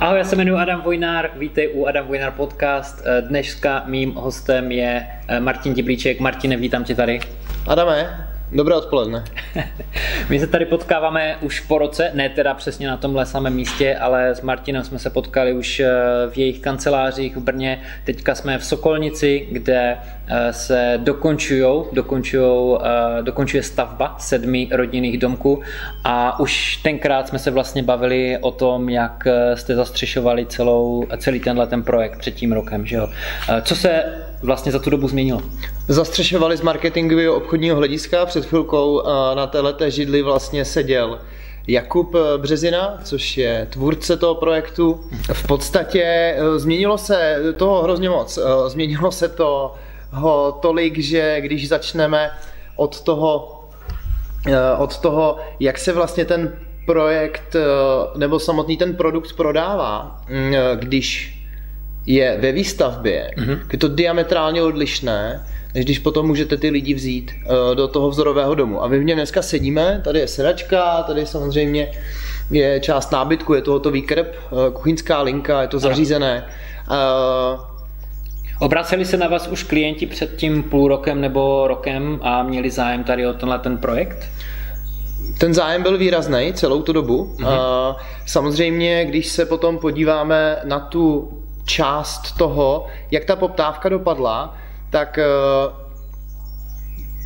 Ahoj, já se jmenuji Adam Vojnár, vítej u Adam Vojnár podcast. Dneska mým hostem je eh, Martin Diblíček. Martine, vítám tě tady. Adame, Dobré odpoledne. My se tady potkáváme už po roce, ne teda přesně na tomhle samém místě, ale s Martinem jsme se potkali už eh, v jejich kancelářích v Brně. Teďka jsme v Sokolnici, kde eh, se dokončujou, dokončujou, eh, dokončuje stavba sedmi rodinných domků a už tenkrát jsme se vlastně bavili o tom, jak jste zastřešovali celou, celý tenhle ten projekt před tím rokem. Že jo? Co se vlastně za tu dobu změnilo? Zastřešovali z marketingového obchodního hlediska. Před chvilkou na této židli vlastně seděl Jakub eh, Březina, což je tvůrce toho projektu. V podstatě eh, změnilo se toho hrozně moc. Změnilo se to ho tolik, že když začneme od toho, od toho, jak se vlastně ten projekt nebo samotný ten produkt prodává, když je ve výstavbě, mm-hmm. je to diametrálně odlišné, než když potom můžete ty lidi vzít uh, do toho vzorového domu. A my v něm dneska sedíme, tady je sedačka, tady samozřejmě je část nábytku, je to hotový krb, uh, kuchyňská linka, je to zařízené. Uh, Obraceli se na vás už klienti před tím půl rokem nebo rokem a měli zájem tady o tenhle ten projekt? Ten zájem byl výrazný celou tu dobu. Mm-hmm. Samozřejmě, když se potom podíváme na tu část toho, jak ta poptávka dopadla, tak, eh,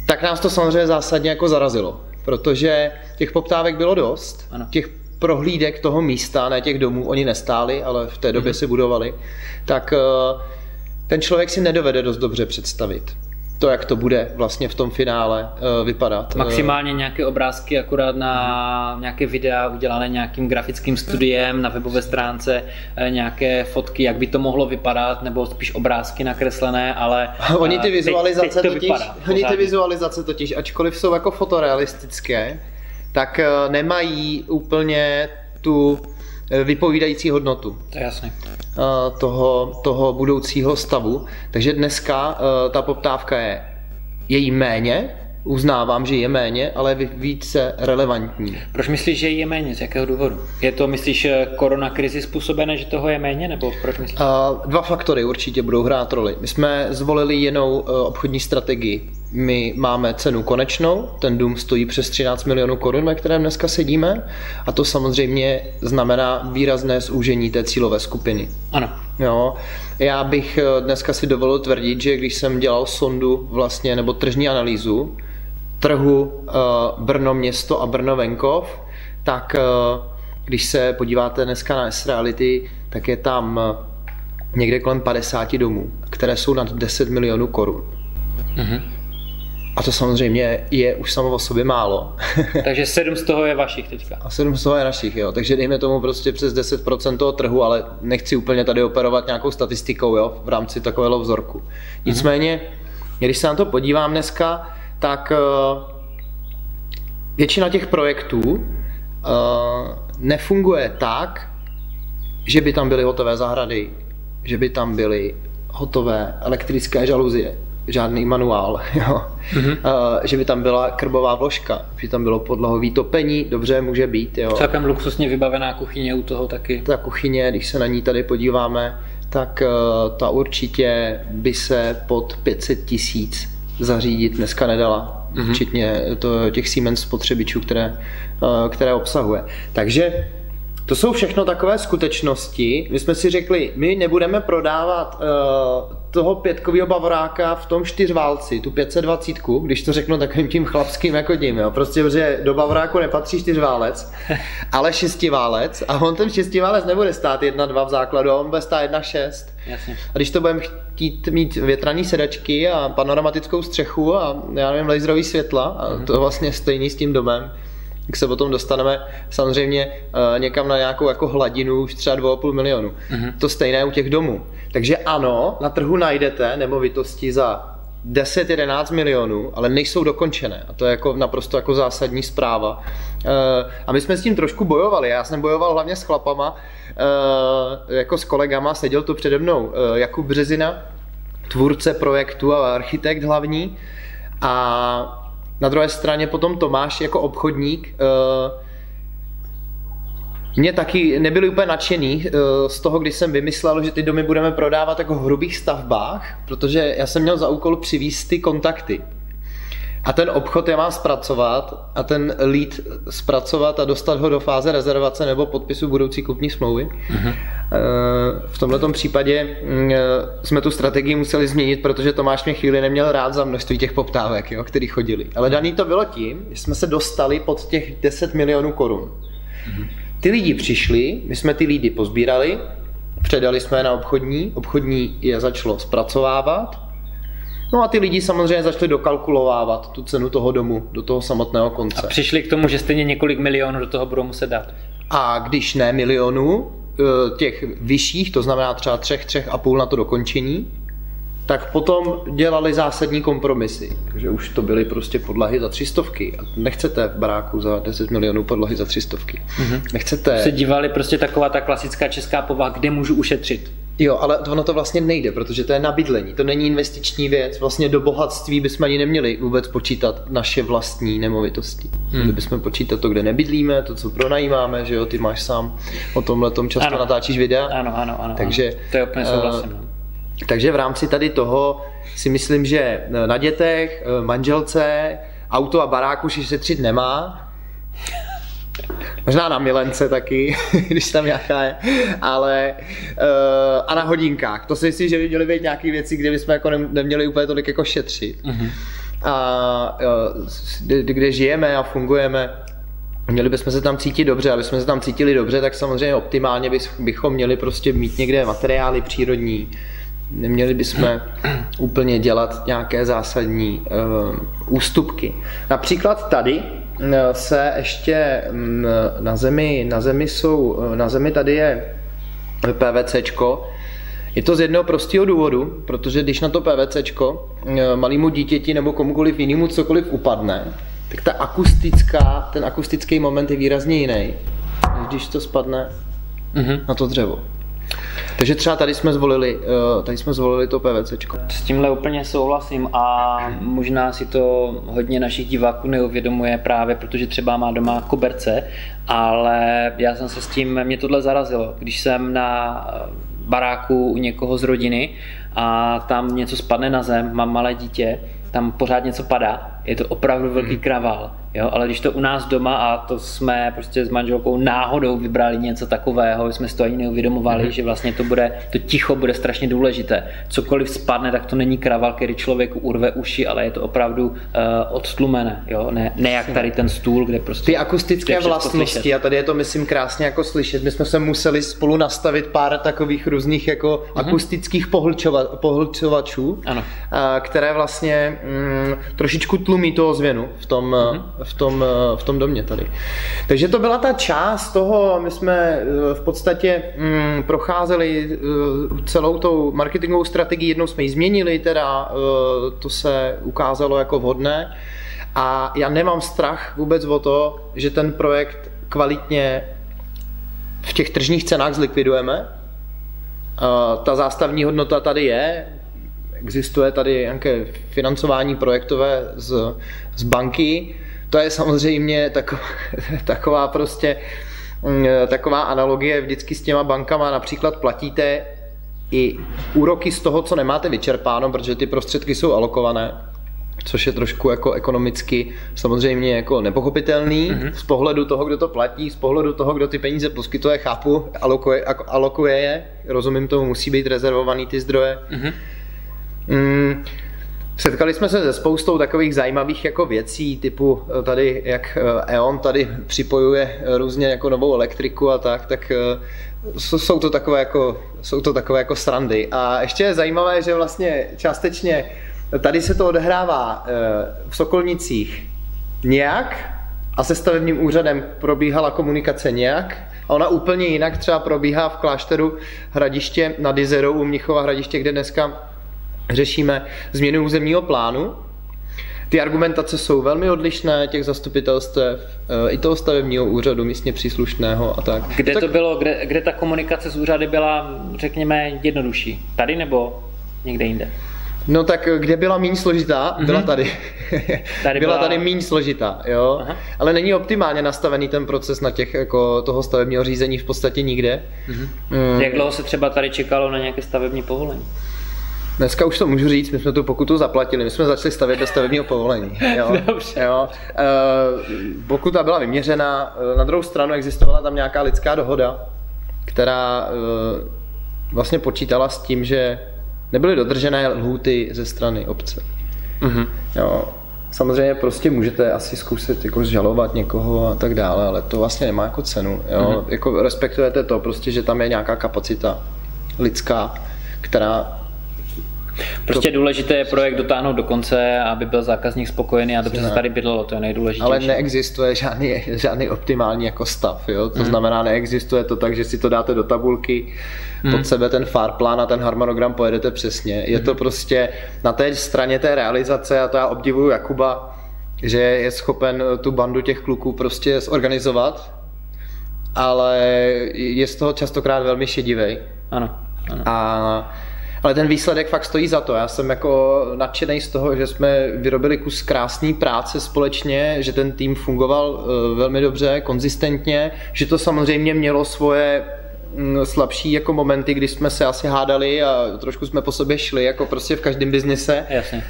tak nás to samozřejmě zásadně jako zarazilo, protože těch poptávek bylo dost, ano. těch prohlídek toho místa, ne těch domů, oni nestáli, ale v té době mm-hmm. si budovali, tak eh, ten člověk si nedovede dost dobře představit to, jak to bude vlastně v tom finále uh, vypadat. Maximálně nějaké obrázky akurát na nějaké videa udělané nějakým grafickým studiem na webové stránce, eh, nějaké fotky, jak by to mohlo vypadat, nebo spíš obrázky nakreslené, ale oni ty vizualizace teď, teď to totiž, vypadá, oni ty vizualizace totiž, ačkoliv jsou jako fotorealistické, tak nemají úplně tu vypovídající hodnotu. To je jasné. Toho, toho budoucího stavu. Takže dneska eh, ta poptávka je, je jí méně, uznávám, že je méně, ale více relevantní. Proč myslíš, že je méně? Z jakého důvodu? Je to, myslíš, eh, korona krizi způsobené, že toho je méně, nebo proč myslíš? Dva faktory určitě budou hrát roli. My jsme zvolili jinou obchodní strategii. My máme cenu konečnou, ten dům stojí přes 13 milionů korun, ve kterém dneska sedíme a to samozřejmě znamená výrazné zúžení té cílové skupiny. Ano. Jo. Já bych eh, dneska si dovolil tvrdit, že když jsem dělal sondu vlastně nebo tržní analýzu trhu uh, Brno město a Brno venkov, tak uh, když se podíváte dneska na S-Reality, tak je tam někde kolem 50 domů, které jsou nad 10 milionů korun. Mm-hmm. A to samozřejmě je už samo o sobě málo. Takže sedm z toho je vašich teďka. A sedm z toho je našich, jo. Takže dejme tomu prostě přes 10% toho trhu, ale nechci úplně tady operovat nějakou statistikou, jo, v rámci takového vzorku. Nicméně, když se na to podívám dneska, tak uh, většina těch projektů uh, nefunguje tak, že by tam byly hotové zahrady, že by tam byly hotové elektrické žaluzie, žádný manuál, jo. Mm-hmm. Uh, že by tam byla krbová vložka, že tam bylo podlahový topení, dobře, může být. Jo. Celkem luxusně vybavená kuchyně u toho taky. Ta kuchyně, když se na ní tady podíváme, tak uh, ta určitě by se pod 500 tisíc zařídit dneska nedala, mm-hmm. včetně to, těch Siemens spotřebičů, které, uh, které obsahuje. Takže to jsou všechno takové skutečnosti. My jsme si řekli, my nebudeme prodávat uh, toho pětkového bavoráka v tom čtyřválci, tu 520, když to řeknu takovým tím chlapským jako tím, jo. Prostě, protože do bavoráku nepatří čtyřválec, ale šestiválec a on ten šestiválec nebude stát 1,2 v základu, on bude stát 1,6. Jasně. A když to budeme chtít mít větraný sedačky a panoramatickou střechu a já nevím, laserový světla, a mm-hmm. to vlastně stejný s tím domem, tak se potom dostaneme samozřejmě uh, někam na nějakou jako hladinu už třeba 2,5 milionu. Mm-hmm. To stejné u těch domů. Takže ano, na trhu najdete nemovitosti za 10-11 milionů, ale nejsou dokončené. A to je jako naprosto jako zásadní zpráva. Uh, a my jsme s tím trošku bojovali. Já jsem bojoval hlavně s chlapama, uh, jako s kolegama, seděl tu přede mnou Jakub Březina, tvůrce projektu a architekt hlavní. A na druhé straně potom Tomáš jako obchodník, eh, mě taky nebyli úplně nadšený eh, z toho, když jsem vymyslel, že ty domy budeme prodávat jako v hrubých stavbách, protože já jsem měl za úkol přivízt ty kontakty. A ten obchod je má zpracovat a ten lead zpracovat a dostat ho do fáze rezervace nebo podpisu budoucí kupní smlouvy. Uh-huh. V tomto případě mm, jsme tu strategii museli změnit, protože Tomáš mě chvíli neměl rád za množství těch poptávek, jo, který chodili. Ale daný to bylo tím, že jsme se dostali pod těch 10 milionů korun. Uh-huh. Ty lidi přišli, my jsme ty lidi pozbírali, předali jsme je na obchodní, obchodní je začalo zpracovávat, No a ty lidi samozřejmě začali dokalkulovávat tu cenu toho domu do toho samotného konce. A přišli k tomu, že stejně několik milionů do toho budou muset dát. A když ne milionů, eh, těch vyšších, to znamená třeba třech, třech a půl na to dokončení, tak potom dělali zásadní kompromisy. Takže už to byly prostě podlahy za třistovky. A nechcete v baráku za 10 milionů podlahy za třistovky. Mm-hmm. Nechcete... Se dívali prostě taková ta klasická česká povaha, kde můžu ušetřit. Jo, ale ono to vlastně nejde, protože to je nabydlení, to není investiční věc. Vlastně do bohatství bychom ani neměli vůbec počítat naše vlastní nemovitosti. Hmm. Měli bychom počítat to, kde nebydlíme, to, co pronajímáme, že jo, ty máš sám o tomhle tom často ano. natáčíš videa. Ano, ano, ano. Takže, ano. To je úplně souhlasím. Uh, takže v rámci tady toho si myslím, že na dětech, eh, manželce, auto a baráku si šetřit nemá. Možná na milence taky, když tam nějaká je, ale uh, a na hodinkách. To si myslím, že by měly být nějaké věci, kde bychom jako neměli úplně tolik jako šetřit. Uh-huh. A uh, kde, kde žijeme a fungujeme, měli bychom se tam cítit dobře, aby jsme se tam cítili dobře, tak samozřejmě optimálně bychom měli prostě mít někde materiály přírodní, neměli bychom úplně dělat nějaké zásadní uh, ústupky. Například tady se ještě mm, na zemi, na zemi jsou, na zemi tady je PVCčko, je to z jednoho prostého důvodu, protože když na to PVCčko malému dítěti nebo komukoliv jinému cokoliv upadne, tak ta akustická, ten akustický moment je výrazně jiný, než když to spadne mm-hmm. na to dřevo. Takže třeba tady jsme zvolili, eh, tady jsme zvolili to PVC. S tímhle úplně souhlasím a možná si to hodně našich diváků neuvědomuje právě, protože třeba má doma koberce, ale já jsem se s tím, mě tohle zarazilo, když jsem na baráku u někoho z rodiny a tam něco spadne na zem, mám malé dítě, tam pořád něco padá, je to opravdu velký hmm. kravál. Jo, ale když to u nás doma a to jsme prostě s manželkou náhodou vybrali něco takového, jsme si to ani neuvědomovali, mm-hmm. že vlastně to bude, to ticho bude strašně důležité. Cokoliv spadne, tak to není kraval, který člověku urve uši, ale je to opravdu uh, odtlumené, jo, ne, ne jak tady ten stůl, kde prostě... Ty akustické vlastnosti, slyšet. a tady je to myslím krásně jako slyšet, my jsme se museli spolu nastavit pár takových různých jako mm-hmm. akustických pohlčova, pohlčovačů, ano. Uh, které vlastně mm, trošičku tlumí toho zvěnu v tom, mm-hmm v tom, eh, v tom domě tady. Takže to byla ta část toho, my jsme eh, v podstatě mm, procházeli eh, celou tou marketingovou strategii, jednou jsme ji změnili, teda to se ukázalo jako vhodné a já nemám strach vůbec o to, že ten projekt kvalitně v těch tržních cenách zlikvidujeme. Ta zástavní hodnota tady je, existuje tady nějaké financování projektové z, z banky, to je samozřejmě taková, taková prostě mm, taková analogie vždycky s těma bankama. Například platíte i úroky z toho, co nemáte vyčerpáno, protože ty prostředky jsou alokované, což je trošku jako ekonomicky samozřejmě jako nepochopitelný mm-hmm. z pohledu toho, kdo to platí, z pohledu toho, kdo ty peníze poskytuje, chápu, alokuje, alokuje je, rozumím tomu, musí být rezervovaný ty zdroje. Mm-hmm. Mm, Setkali jsme se se spoustou takových zajímavých jako věcí, typu eh, tady, jak eh, E.ON tady připojuje různě jako novou elektriku a tak, tak eh, jsou to takové jako, jsou to takové jako srandy. A ještě je zajímavé, že vlastně částečně tady se to odehrává v Sokolnicích nějak a se stavebním úřadem probíhala komunikace nějak a ona úplně jinak třeba probíhá v klášteru Hradiště nad Izerou u Mnichova Hradiště, kde dneska řešíme změnu územního plánu. Ty argumentace jsou velmi odlišné těch zastupitelstv, eh, i toho stavebního úřadu místně příslušného a tak. Kde tak... to bylo, kde, kde ta komunikace s úřady byla, řekněme, jednodušší? Tady nebo někde jinde? No tak kde byla méně složitá? Mm-hmm. Byla tady. tady byla... byla tady méně složitá, jo. Aha. Ale není optimálně nastavený ten proces na těch jako toho stavebního řízení v podstatě nikde. Mm-hmm. Mm. Jak dlouho se třeba tady čekalo na nějaké stavební povolení? Dneska už to můžu říct, my jsme tu pokutu zaplatili, my jsme začali stavět bez stavebního povolení. Jo? Dobře. Jo? E, pokuta byla vyměřena, eh, na druhou stranu existovala tam nějaká lidská dohoda, která e, vlastně počítala s tím, že nebyly dodržené lhůty ze strany obce. Mm-hmm. Jo. Samozřejmě prostě můžete asi zkusit jako žalovat někoho a tak dále, ale to vlastně nemá jako cenu. Jo. Mm-hmm. Jako respektujete to prostě, že tam je nějaká kapacita lidská, která Prostě to... důležité je projekt dotáhnout do konce, aby byl zákazník spokojený a dobře se tady bydlelo, to je nejdůležitější. Ale neexistuje žádný, žádný optimální jako stav, jo? to hmm. znamená, neexistuje to tak, že si to dáte do tabulky, hmm. pod sebe ten farplán a ten harmonogram pojedete přesně. Je hmm. to prostě na té straně té realizace a to já obdivuju Jakuba, že je schopen tu bandu těch kluků prostě zorganizovat, ale je z toho častokrát velmi šedivý. Ano. ano. A ale ten výsledek fakt stojí za to. Já jsem jako nadšený z toho, že jsme vyrobili kus krásné práce společně, že ten tým fungoval eh, velmi dobře, konzistentně, že to samozřejmě mělo svoje mm, slabší jako momenty, kdy jsme se asi hádali a trošku jsme po sobě šli, jako prostě v každém biznise. Jasně.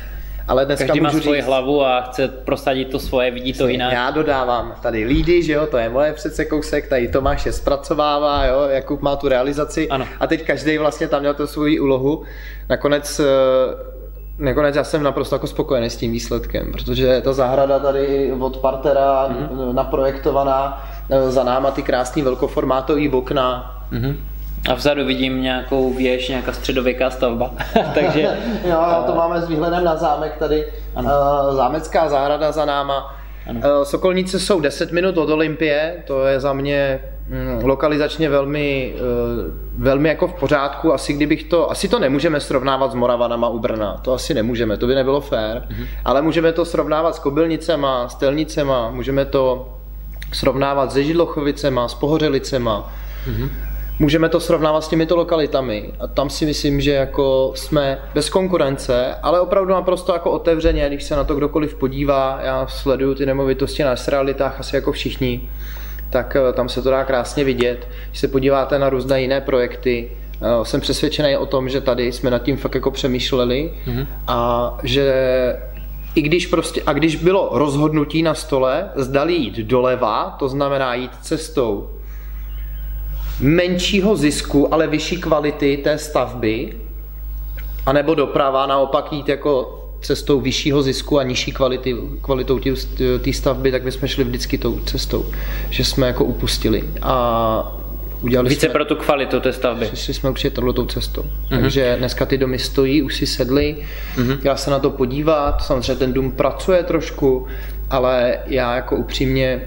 Ale dneska Každý má svoji říct, hlavu a chce prosadit to svoje, vidí to jinak. Já dodávám tady lídy, že jo, to je moje přece kousek, tady Tomáš je zpracovává, jo, Jakub má tu realizaci ano. a teď každý vlastně tam měl tu svoji úlohu. Nakonec eh, Nakonec já jsem naprosto jako spokojený s tím výsledkem, protože ta zahrada tady od partera mm-hmm. naprojektovaná, eh, za náma ty krásný velkoformátový okna, mm-hmm. A vzadu vidím nějakou věž, nějaká středověká stavba. Takže, jo, to máme s výhledem na zámek tady. Ano. Eh, zámecká zahrada za náma. Ano. Eh, Sokolnice jsou 10 minut od Olympie, to je za mě mm, lokalizačně velmi, eh, velmi jako v pořádku. Asi kdybych to, asi to nemůžeme srovnávat s Moravanama u Brna, to asi nemůžeme, to by nebylo fér, mhm. ale můžeme to srovnávat s Kobylnicema, s Telnicema, můžeme to srovnávat se Židlochovicema, s Pohořelicema. Mhm můžeme to srovnávat s těmito lokalitami. A tam si myslím, že jako jsme bez konkurence, ale opravdu naprosto jako otevřeně, když se na to kdokoliv podívá, já sleduju ty nemovitosti na realitách asi jako všichni, tak eh, tam se to dá krásně vidět. Když se podíváte na různé jiné projekty, eh, jsem přesvědčený o tom, že tady jsme nad tím fakt jako přemýšleli mm-hmm. a že i když prostě, a když bylo rozhodnutí na stole, zdali jít doleva, to znamená jít cestou menšího zisku, ale vyšší kvality té stavby, anebo doprava naopak jít jako cestou vyššího zisku a nižší kvality, kvalitou té stavby, tak bychom šli vždycky tou cestou, že jsme jako upustili. A udělali Více jsme, pro tu kvalitu té stavby. Šli jsme určitě tou cestou. Mm-hmm. Takže dneska ty domy stojí, už si sedli, mm-hmm. já se na to podívat, samozřejmě ten dům pracuje trošku, ale já jako upřímně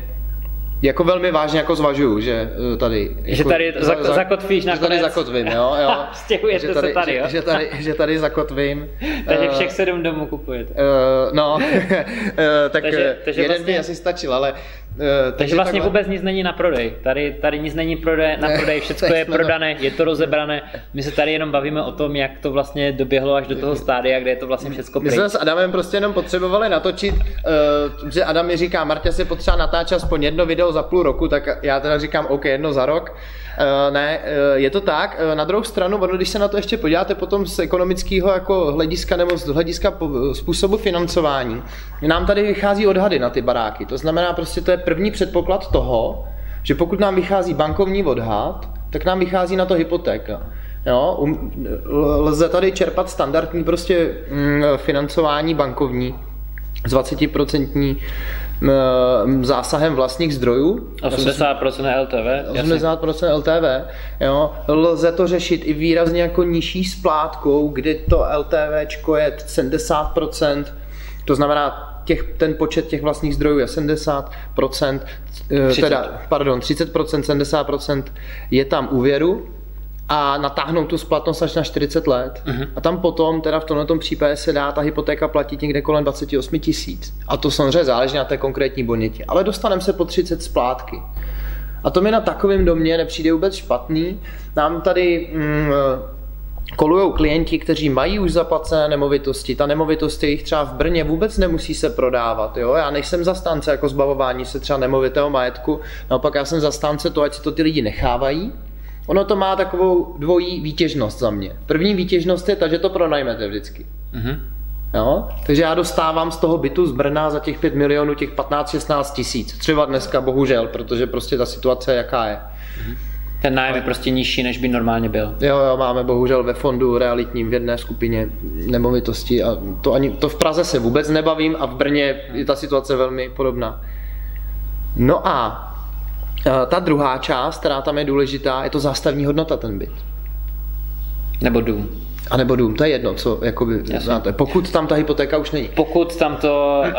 jako velmi vážně jako zvažuju, že eh, tady... Že jako, tady za, za, zakotvíš nakonec. Že tady zakotvím, jo. jo. Stěhujete že tady, se tady, jo? Že, že, tady, že tady zakotvím. takže eh, všech sedm domů kupujete. Uh, no, tak takže, takže jeden vlastně... by asi stačil, ale Uh, takže vlastně takhle. vůbec nic není na prodej. Tady, tady nic není prodej, na prodej, všechno je prodané, je to rozebrané. My se tady jenom bavíme o tom, jak to vlastně doběhlo až do toho stádia, kde je to vlastně všechno My jsme s Adamem prostě jenom potřebovali natočit, uh, že Adam mi říká, Martě si potřeba natáčet aspoň jedno video za půl roku, tak já teda říkám, OK, jedno za rok. Uh, ne, uh, je to tak. Uh, na druhou stranu, když se na to ještě podíváte potom z ekonomického jako hlediska nebo z hlediska způsobu financování, nám tady vychází odhady na ty baráky. To znamená prostě to je první předpoklad toho, že pokud nám vychází bankovní odhad, tak nám vychází na to hypotéka. Jo, um, lze tady čerpat standardní prostě mm, financování bankovní s 20% mm, zásahem vlastních zdrojů. 80% LTV. 80% LTV. Jo. Lze to řešit i výrazně jako nižší splátkou, kdy to LTV je 70%, to znamená těch, ten počet těch vlastních zdrojů je 70%, 30. Eh, teda, pardon, 30%, 70% je tam úvěru a natáhnout tu splatnost až na 40 let. Uh-huh. A tam potom, teda v tomto případě se dá ta hypotéka platit někde kolem 28 tisíc. A to samozřejmě záleží na té konkrétní bonitě. Ale dostaneme se po 30 splátky. A to mi na takovém domě nepřijde vůbec špatný. Nám tady mm, kolují klienti, kteří mají už zaplacené nemovitosti. Ta nemovitost je jich třeba v Brně vůbec nemusí se prodávat. Jo? Já nejsem zastánce jako zbavování se třeba nemovitého majetku, naopak já jsem zastánce to, ať si to ty lidi nechávají. Ono to má takovou dvojí výtěžnost za mě. První výtěžnost je ta, že to pronajmete vždycky. Mm-hmm. Jo? Takže já dostávám z toho bytu z Brna za těch 5 milionů těch 15-16 tisíc. Třeba dneska bohužel, protože prostě ta situace jaká je. Mm-hmm. Ten nájem je prostě nižší, než by normálně byl. Jo, jo, máme bohužel ve fondu realitním v jedné skupině nemovitosti a to, ani, to v Praze se vůbec nebavím a v Brně je ta situace velmi podobná. No a ta druhá část, která tam je důležitá, je to zástavní hodnota ten byt. Nebo dům. A nebo dům, to je jedno, co jakoby znáte. Pokud tam ta hypotéka už není. Pokud tam to, uh,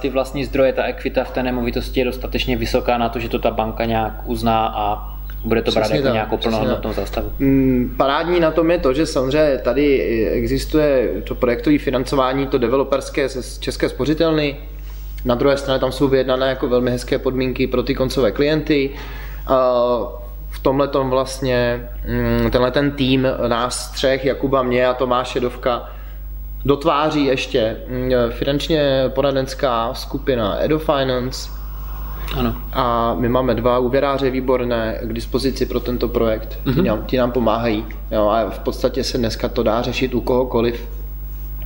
ty vlastní zdroje, ta ekvita v té nemovitosti je dostatečně vysoká na to, že to ta banka nějak uzná a bude to brát jako tak, nějakou plnohodnotnou zastavu. Mm, parádní na tom je to, že samozřejmě tady existuje to projektové financování, to developerské z České spořitelny. Na druhé straně tam jsou vyjednané jako velmi hezké podmínky pro ty koncové klienty. V tomhle tom vlastně mm, tenhle ten tým nás třech, Jakuba, mě a Tomáše Dovka, dotváří ještě mm, finančně poradenská skupina EdoFinance, ano. A my máme dva úvěráře výborné k dispozici pro tento projekt. Mm-hmm. Ti, nám, ti nám pomáhají. Jo, a v podstatě se dneska to dá řešit u kohokoliv.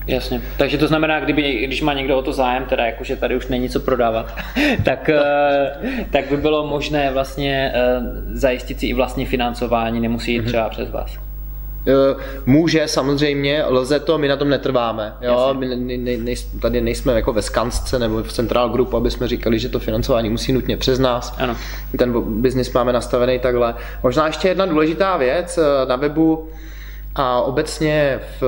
Jasně. Takže to znamená, kdyby, když má někdo o to zájem, teda jakože tady už není co prodávat, tak, eh, tak by bylo možné vlastně eh, zajistit si i vlastní financování, nemusí jít mm-hmm. třeba přes vás. Eh, může samozřejmě, lze to, my na tom netrváme. Jo? My ne, ne, ne, tady nejsme jako ve Skansce nebo v Central Group, aby jsme říkali, že to financování musí nutně přes nás. Ano. Ten biznis máme nastavený takhle. Možná ještě jedna důležitá věc na webu a obecně v,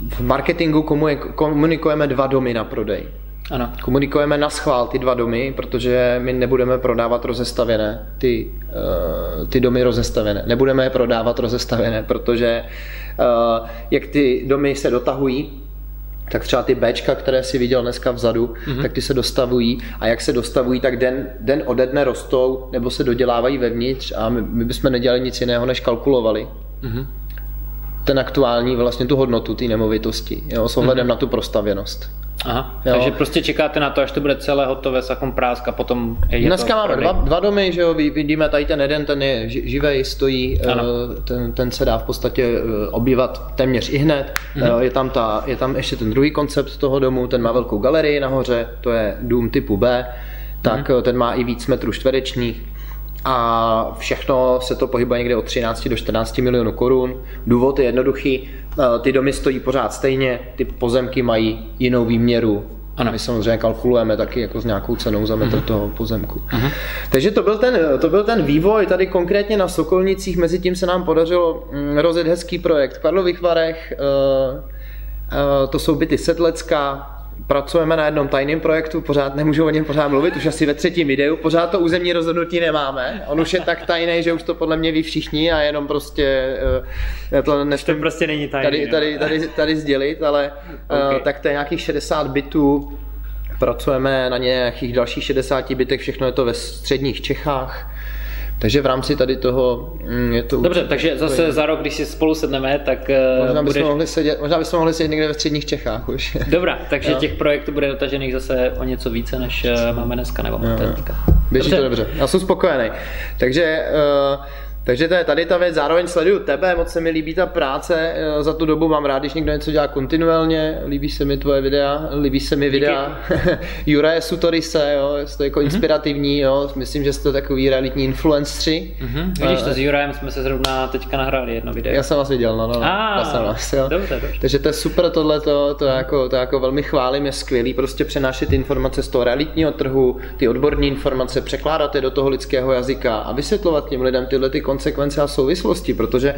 v marketingu komunikujeme dva domy na prodej. Ano. Komunikujeme na schvál ty dva domy, protože my nebudeme prodávat rozestavěné, ty, uh, ty domy rozestavěné. Nebudeme je prodávat rozestavěné, protože uh, jak ty domy se dotahují, tak třeba ty Bčka, které si viděl dneska vzadu, mm-hmm. tak ty se dostavují a jak se dostavují, tak den, den ode dne rostou nebo se dodělávají vevnitř a my, my bychom nedělali nic jiného, než kalkulovali. Mm-hmm ten aktuální vlastně tu hodnotu té nemovitosti, jo, s ohledem mm-hmm. na tu prostavěnost. Aha, jo. takže prostě čekáte na to, až to bude celé hotové, sakom prásk a potom je Dneska máme dva, dva, domy, že jo, vidíme tady ten jeden, ten je živej, stojí, eh, ten, ten se dá v podstatě eh, obývat téměř i hned. Mm-hmm. Je, tam ta, je tam ještě ten druhý koncept toho domu, ten má velkou galerii nahoře, to je dům typu B, tak mm-hmm. ten má i víc metrů čtverečních a všechno se to pohybuje někde od 13 do 14 milionů korun. Důvod je jednoduchý, eh, ty domy stojí pořád stejně, ty pozemky mají jinou výměru, ano. My samozřejmě kalkulujeme taky jako s nějakou cenou za metr uh-huh. toho pozemku. Uh-huh. Takže to byl, ten, to byl ten vývoj tady konkrétně na Sokolnicích, mezi tím se nám podařilo mm, rozjet hezký projekt v Karlových Varech, uh, uh, to jsou byty Sedlecka, pracujeme na jednom tajném projektu, pořád nemůžu o něm pořád mluvit, už asi ve třetím videu, pořád to územní rozhodnutí nemáme. On už je tak tajný, že už to podle mě ví všichni a jenom prostě uh, to, to prostě není tajný. Tady, tady, tady, tady sdělit, ale okay. uh, tak to je nějakých 60 bitů, pracujeme na nějakých dalších 60 bitech, všechno je to ve středních Čechách. Takže v rámci tady toho mm, je to... Dobře, takže zase za rok, když si spolu sedneme, tak eh, možná budeš... bychom mohli sedět, možná bychom mohli sedět někde ve středních Čechách už. Dobrá, takže jo. těch projektů bude dotažených zase o něco více, než eh, máme dneska nebo teďka. Běží dobře. to dobře, já jsem spokojený. Takže uh, takže to je tady ta věc, zároveň sleduju tebe, moc se mi líbí ta práce, eh, za tu dobu mám rád, když někdo něco dělá kontinuálně, líbí se mi tvoje videa, líbí se mi videa Juraje Sutorise, jo, jste jako mm-hmm. inspirativní, jo, myslím, že jste takový realitní influenceri. Mm-hmm. Vidíš to, s Jurajem jsme se zrovna teďka nahráli jedno video. Já jsem vás viděl, no, no, no. já jsem vás, jo. Dobře, dobře. Takže to je super tohle, to, to, jako, to jako velmi chválím, je skvělý prostě přenášet informace z toho realitního trhu, ty odborní informace, překládat je do toho lidského jazyka a vysvětlovat těm lidem tyhle ty konsekvence a souvislosti, protože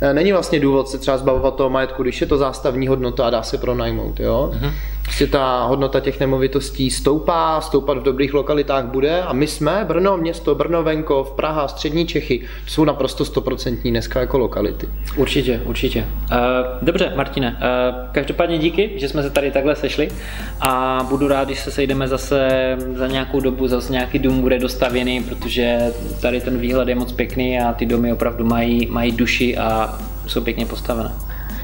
eh, není vlastně důvod se třeba zbavovat toho majetku, když je to zástavní hodnota a dá se pronajmout. Jo? Uh-huh. Prostě ta hodnota těch nemovitostí stoupá, stoupat v dobrých lokalitách bude a my jsme, Brno, město, Brno, Venkov, Praha, Střední Čechy, jsou naprosto stoprocentní dneska jako lokality. Určitě, určitě. Uh, dobře, Martine, uh, každopádně díky, že jsme se tady takhle sešli a budu rád, když se sejdeme zase za nějakou dobu, zase nějaký dům bude dostavěný, protože tady ten výhled je moc pěkný a ty domy opravdu mají, mají duši a jsou pěkně postavené.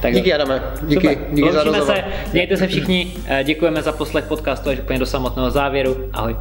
Tak díky Adame, díky, Super. díky za rozhovor. se, mějte se všichni, eh, děkujeme za poslech podcastu až úplně do samotného závěru. Ahoj.